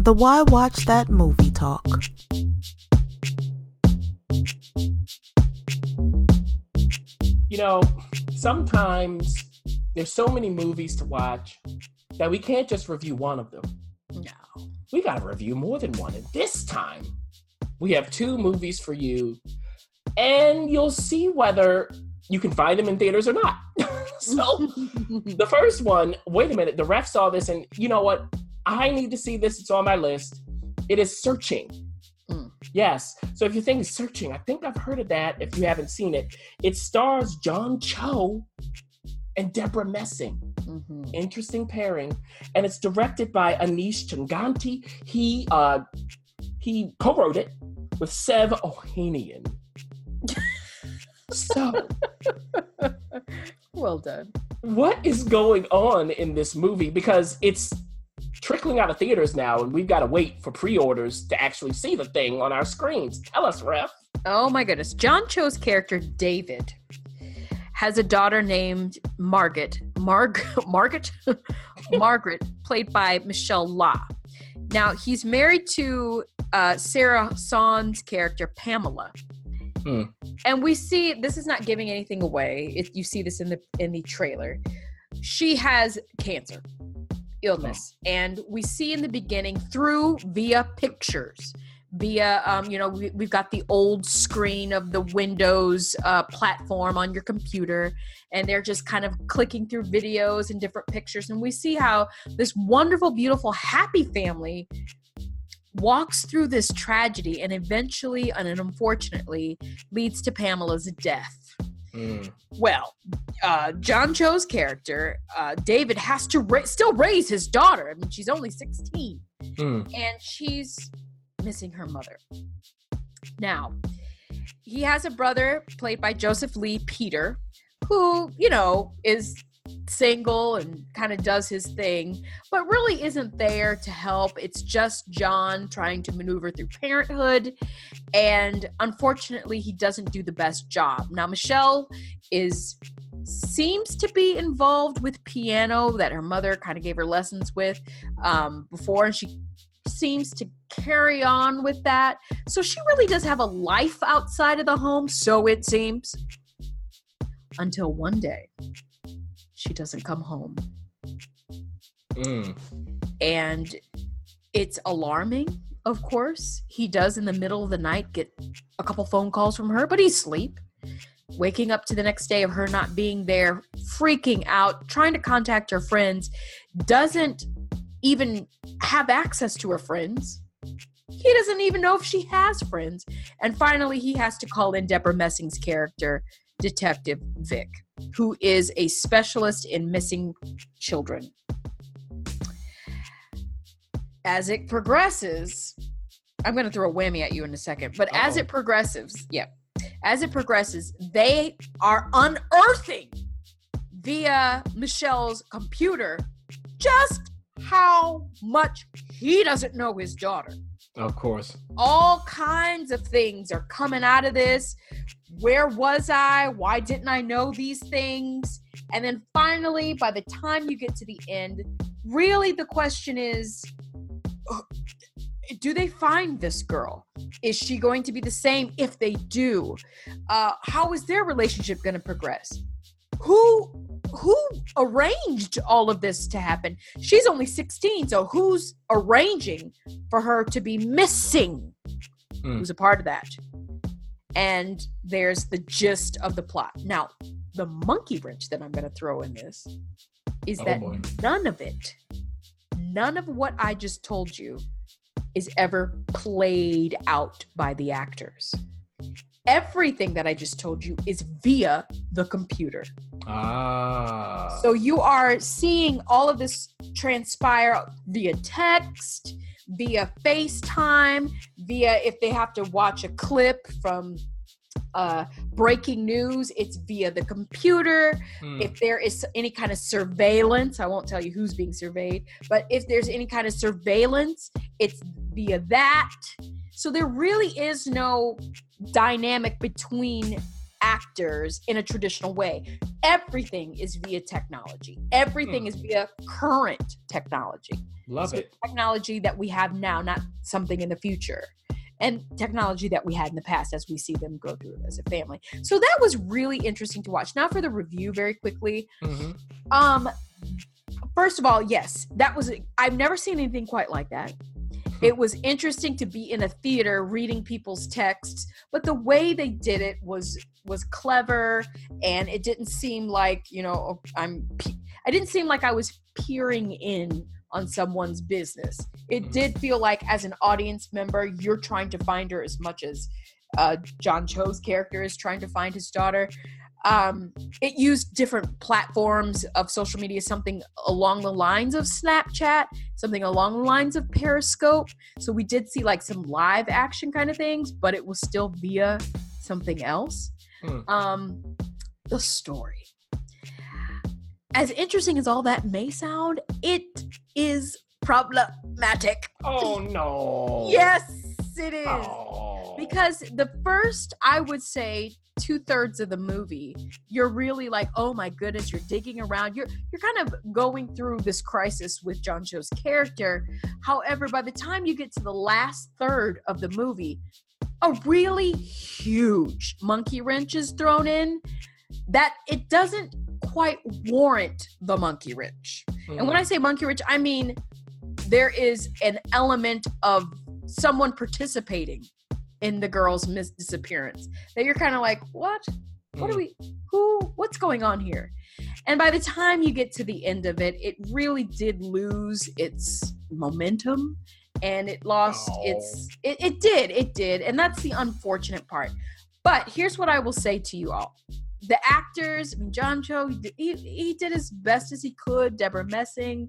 The Why Watch That Movie Talk. You know, sometimes there's so many movies to watch that we can't just review one of them. No. We got to review more than one. And this time, we have two movies for you, and you'll see whether you can find them in theaters or not. So, the first one, wait a minute, the ref saw this, and you know what? I need to see this. It's on my list. It is Searching. Mm. Yes. So if you think Searching, I think I've heard of that if you haven't seen it. It stars John Cho and Debra Messing. Mhm. Interesting pairing. And it's directed by Aneesh Chaganty. He uh he co-wrote it with Sev Ohanian. so well done. what is going on in this movie because it's trickling out of theaters now and we've got to wait for pre-orders to actually see the thing on our screens tell us ref Oh my goodness. John Cho's character, David, has a daughter named Margaret. Marg Margaret? Margaret, played by Michelle La. Now, he's married to uh, Sara Sohn's character, Pamela. Hmm. And we see this is not giving anything away. If you see this in the in the trailer, she has cancer illness, and we see in the beginning through via pictures via um, you know we, we've got the old screen of the windows uh, platform on your computer and they're just kind of clicking through videos and different pictures and we see how this wonderful beautiful happy family walks through this tragedy and eventually and unfortunately leads to pamela's death Mm. well, uh, John Cho's character, uh, David, has to ra- still raise his daughter. I mean, she's only 16 Mm. and she's missing her mother. Now, he has a brother played by Joseph Lee Peter, who, you know, is single and kind of does his thing, but really isn't there to help. It's just John trying to maneuver through parenthood. And unfortunately, he doesn't do the best job. Now, Michelle is seems to be involved with piano that her mother kind of gave her lessons with um, before and she seems to carry on with that so she really does have a life outside of the home so it seems until one day she doesn't come home. Mm. and it's alarming of course. He does in the middle of the night get a couple phone calls from her but he's asleep. Waking up to the next day of her not being there freaking out trying to contact her friends doesn't even have access to her friends. He doesn't even know if she has friends. And finally he has to call in debra messing's character detective Vick who is a specialist in missing children as it progresses, I'm going to throw a whammy at you in a second, but as Uh-oh. it progresses, yeah, as it progresses, they are unearthing via Michelle's computer just how much he doesn't know his daughter. of course All kinds of things are coming out of this. Where was I? Why didn't I know these things? And then finally, by the time you get to the end, really the question is uh, do they find this girl? Is she going to be the same if they do? Uh, how is their relationship going to progress? Who who arranged all of this to happen? She's only 16, so who's arranging for her to be missing? Hmm. Who's a part of that? And there's the gist of the plot. Now, the monkey wrench that I'm going to throw in this is Oh, that boy. none of it, none of what I just told you is ever played out by the actors. Everything that I just told you is via the computer. ah So you are seeing all of this transpire via text, via FaceTime, via if they have to watch a clip from uh, breaking news, it's via the computer. Mm. If there is any kind of surveillance, I won't tell you who's being surveyed, but if there's any kind of surveillance, it's via that. So there really is no dynamic between actors in a traditional way. Everything is via technology. Everything Hmm. is via current technology. Love So it. technology that we have now, not something in the future. And technology that we had in the past as we see them go through as a family. So that was really interesting to watch. Now for the review very quickly. Mhm. Um first of all, yes, that was I've never seen anything quite like that. It was interesting to be in a theater reading people's texts, but the way they did it was was clever and it didn't seem like, you know, I'm I didn't seem like I was peering in on someone's business. It Mhm. did feel like as an audience member, you're trying to find her as much as uh, John Cho's character is trying to find his daughter. Um, it used different platforms of social media, something along the lines of Snapchat, something along the lines of Periscope. So we did see like some live action kind of things, but it was still via something else. Hmm. Um, the story. As interesting as all that may sound, it is problematic. Oh no. Yes, it is Oh. because the first i would say two-thirds of the movie you're really like oh my goodness you're digging around you're you're kind of going through this crisis with john cho's character however by the time you get to the last third of the movie a really huge monkey wrench is thrown in that it doesn't quite warrant the monkey wrench and when I mm. say monkey wrench, I mean there is an element of someone participating in the girl's mis- disappearance that you're kind of like, what? What are mm. we? Who? What's going on here? And by the time you get to the end of it, it really did lose its momentum, and it lost Oh. its. It, it did. It did, and that's the unfortunate part. But here's what I will say to you all: the actors, I mean, John Cho, he did, he, did as best as he could. Debra Messing,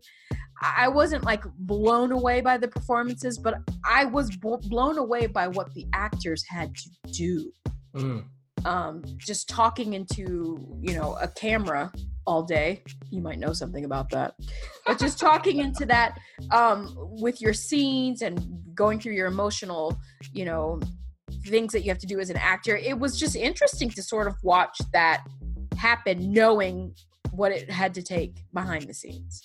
I wasn't like blown away by the performances, but I was bl- blown away by what the actors had to do. Mm. Um, just talking into you know a camera all day. You might know something about that, but just talking into that um, with your scenes and going through your emotional, you know, things that you have to do as an actor. It was just interesting to sort of watch that happen, knowing what it had to take behind the scenes.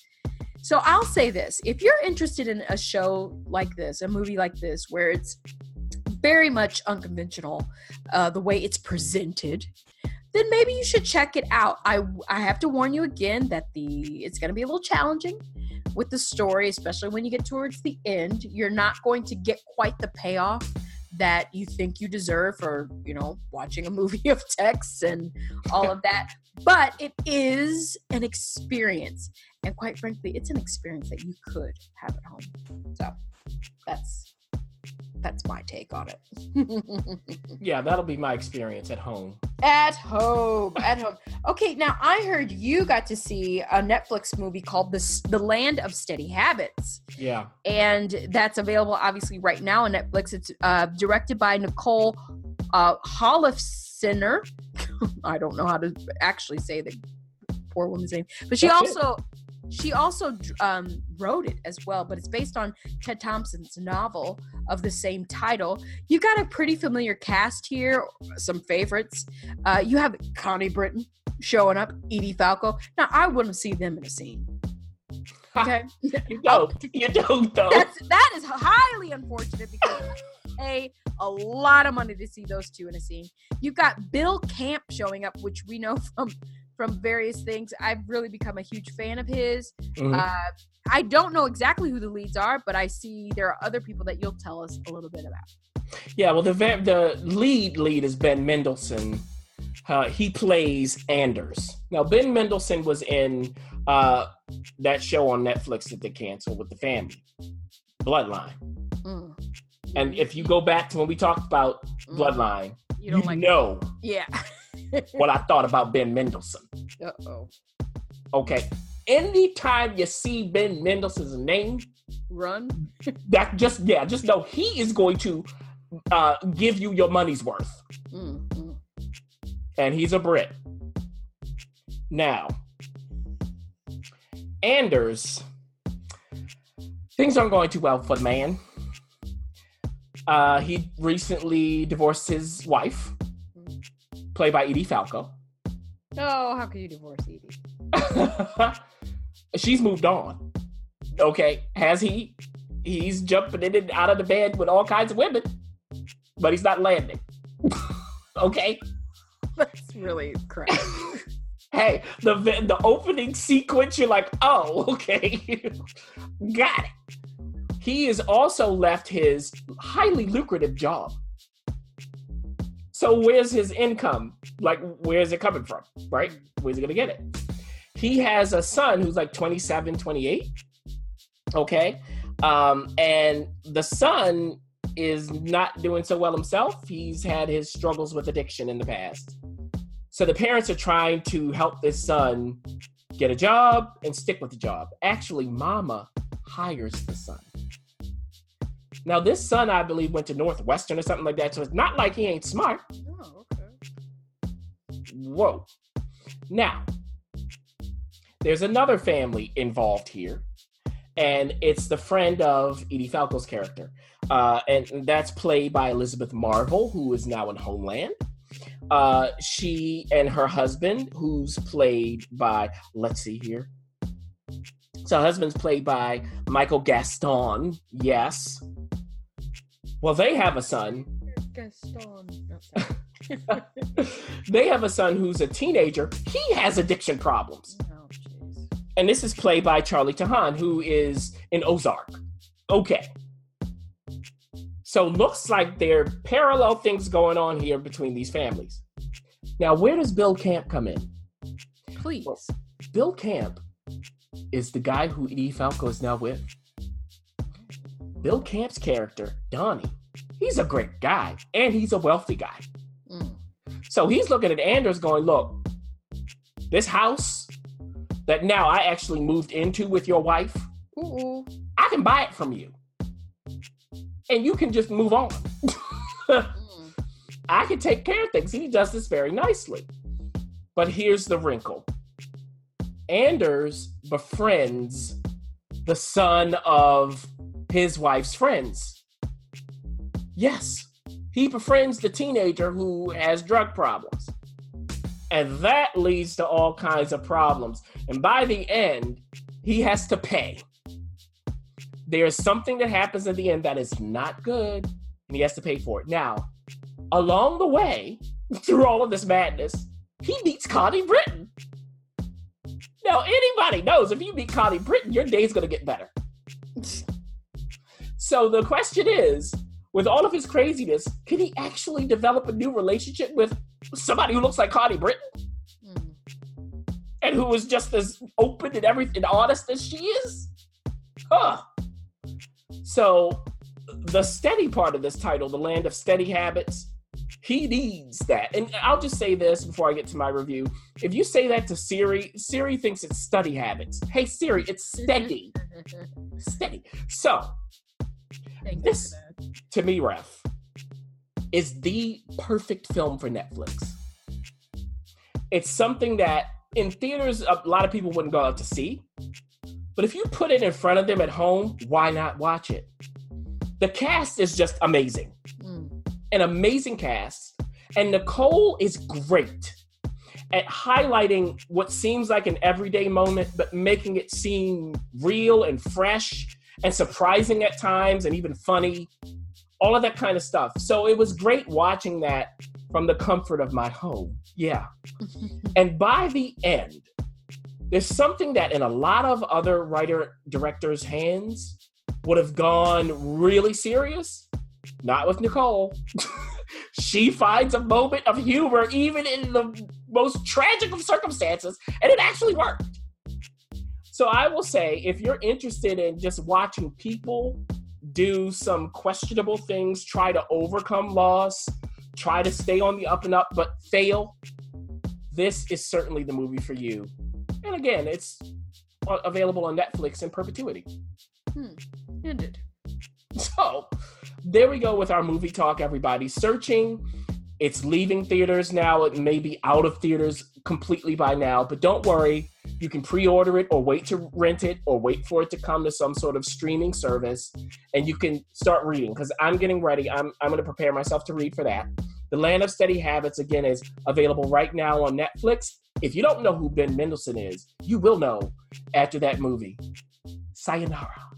So I'll say this if you're interested in a show like this, a movie like this, where it's very much unconventional, uh, the way it's presented, then maybe you should check it out. I I have to warn you again that the it's going to be a little challenging with the story, especially when you get towards the end. You're not going to get quite the payoff that you think you deserve for you know watching a movie of texts and all of that but it is an experience and quite frankly it's an experience that you could have at home so that's that's my take on it Yeah, that'll be my experience at home. At home at home okay now i heard you got to see a netflix movie called the, the land of steady habits Yeah. and that's available obviously right now on Netflix. It's uh, directed by Nicole uh, Holofcener. I don't know how to actually say the poor woman's name, but she That's it. She also um, wrote it as well. But it's based on Ted Thompson's novel of the same title. You got a pretty familiar cast here, some favorites. Uh, you have Connie Britton showing up, Edie Falco. Now I wouldn't see them in a scene. Okay. You don't. You don't though. That's that is highly unfortunate because pay a lot of money to see those two in a scene. You've got Bill Camp showing up, which we know from from various things. I've really become a huge fan of his. Mhm. Uh, I don't know exactly who the leads are, but I see there are other people that you'll tell us a little bit about. Yeah, well, the the lead lead is Ben Mendelsohn. Uh, he plays Anders. Now, Ben Mendelsohn was in uh, that show on Netflix that they canceled with the family, Bloodline. Mm. And if you go back to when we talked about Mm. Bloodline, you you, don't like, know yeah. what I thought about Ben Mendelsohn. Uh oh. Okay, anytime you see Ben Mendelsohn's name, Run. that just yeah, just know he is going to uh, give you your money's worth. Mm, mm. and he's a Brit. Now, Anders, things aren't going too well for the man. Uh, he recently divorced his wife, played by Edie Falco. Oh, how could you divorce Edie? She's moved on. Okay, has he? He's jumping in and out of the bed with all kinds of women, but he's not landing. okay. That's really crazy. hey, the the opening sequence, you're like, oh, okay, got it. He has also left his highly lucrative job. So where's his income? Like, where's it coming from? Right? Where's he gonna get it? He has a son who's like 27, 28. Okay. Um, and the son is not doing so well himself. He's had his struggles with addiction in the past. So the parents are trying to help this son get a job and stick with the job. Actually, mama hires the son. Now, this son, I believe, went to Northwestern or something like that. So it's not like he ain't smart. Oh, okay. Whoa. Now, there's another family involved here, and it's the friend of Edie Falco's character. Uh, and that's played by Elizabeth Marvel, who is now in Homeland. Uh, she and her husband, who's played by, let's see here. So, husband's played by Michael Gaston. Yes. Well, they have a son. Gaston. They have a son who's a teenager. He has addiction problems. Oh. And this is played by Charlie Tahan, who is in Ozark. Okay. So looks like there are parallel things going on here between these families. Now, where does Bill Camp come in? Please. Well- Bill Camp is the guy who Edie Falco is now with. Bill Camp's character, Donnie, he's a great guy and he's a wealthy guy. Mm. So he's looking at Anders going, look, this house that now I actually moved into with your wife, Ooh. I can buy it from you. And you can just move on. Mm. I can take care of things. He does this very nicely. But here's the wrinkle Anders befriends the son of his wife's friends. Yes, he befriends the teenager who has drug problems. And that leads to all kinds of problems. And by the end, he has to pay. There's something that happens at the end that is not good, and he has to pay for it. Now, along the way, through all of this madness, he meets Connie Britton. Now, anybody knows if you meet Connie Britton, your day's gonna get better. So the question is, with all of his craziness, can he actually develop a new relationship with somebody who looks like Connie Britton Mm. and who is just as open and everything honest as she is? Huh. So the steady part of this title, The Land of Steady Habits, he needs that. And I'll just say this before I get to my review. If you say that to Siri, Siri thinks it's study habits. Hey Siri, it's steady. Steady. So Thank This- to me, Ref, is the perfect film for Netflix. It's something that in theaters a lot of people wouldn't go out to see. But if you put it in front of them at home, why not watch it? The cast is just amazing. Mm. An amazing cast. And Nicole is great at highlighting what seems like an everyday moment, but making it seem real and fresh and surprising at times and even funny. All of that kind of stuff. So it was great watching that from the comfort of my home. Yeah. And by the end, there's something that in a lot of other writer directors' hands would have gone really serious. Not with Nicole. she finds a moment of humor even in the most tragic of circumstances, and it actually worked. So I will say, if you're interested in just watching people do some questionable things, try to overcome loss, try to stay on the up and up, but fail, this is certainly the movie for you. And again, it's available on Netflix in perpetuity. Hmm. Ended. So there we go with our movie talk, everybody. Searching. It's leaving theaters now. It may be out of theaters completely by now, but don't worry. You can pre order it or wait to rent it or wait for it to come to some sort of streaming service and you can start reading because I'm getting ready. I'm, I'm going to prepare myself to read for that. The Land of Steady Habits, again, is available right now on Netflix. If you don't know who Ben Mendelsohn is, you will know after that movie. Sayonara.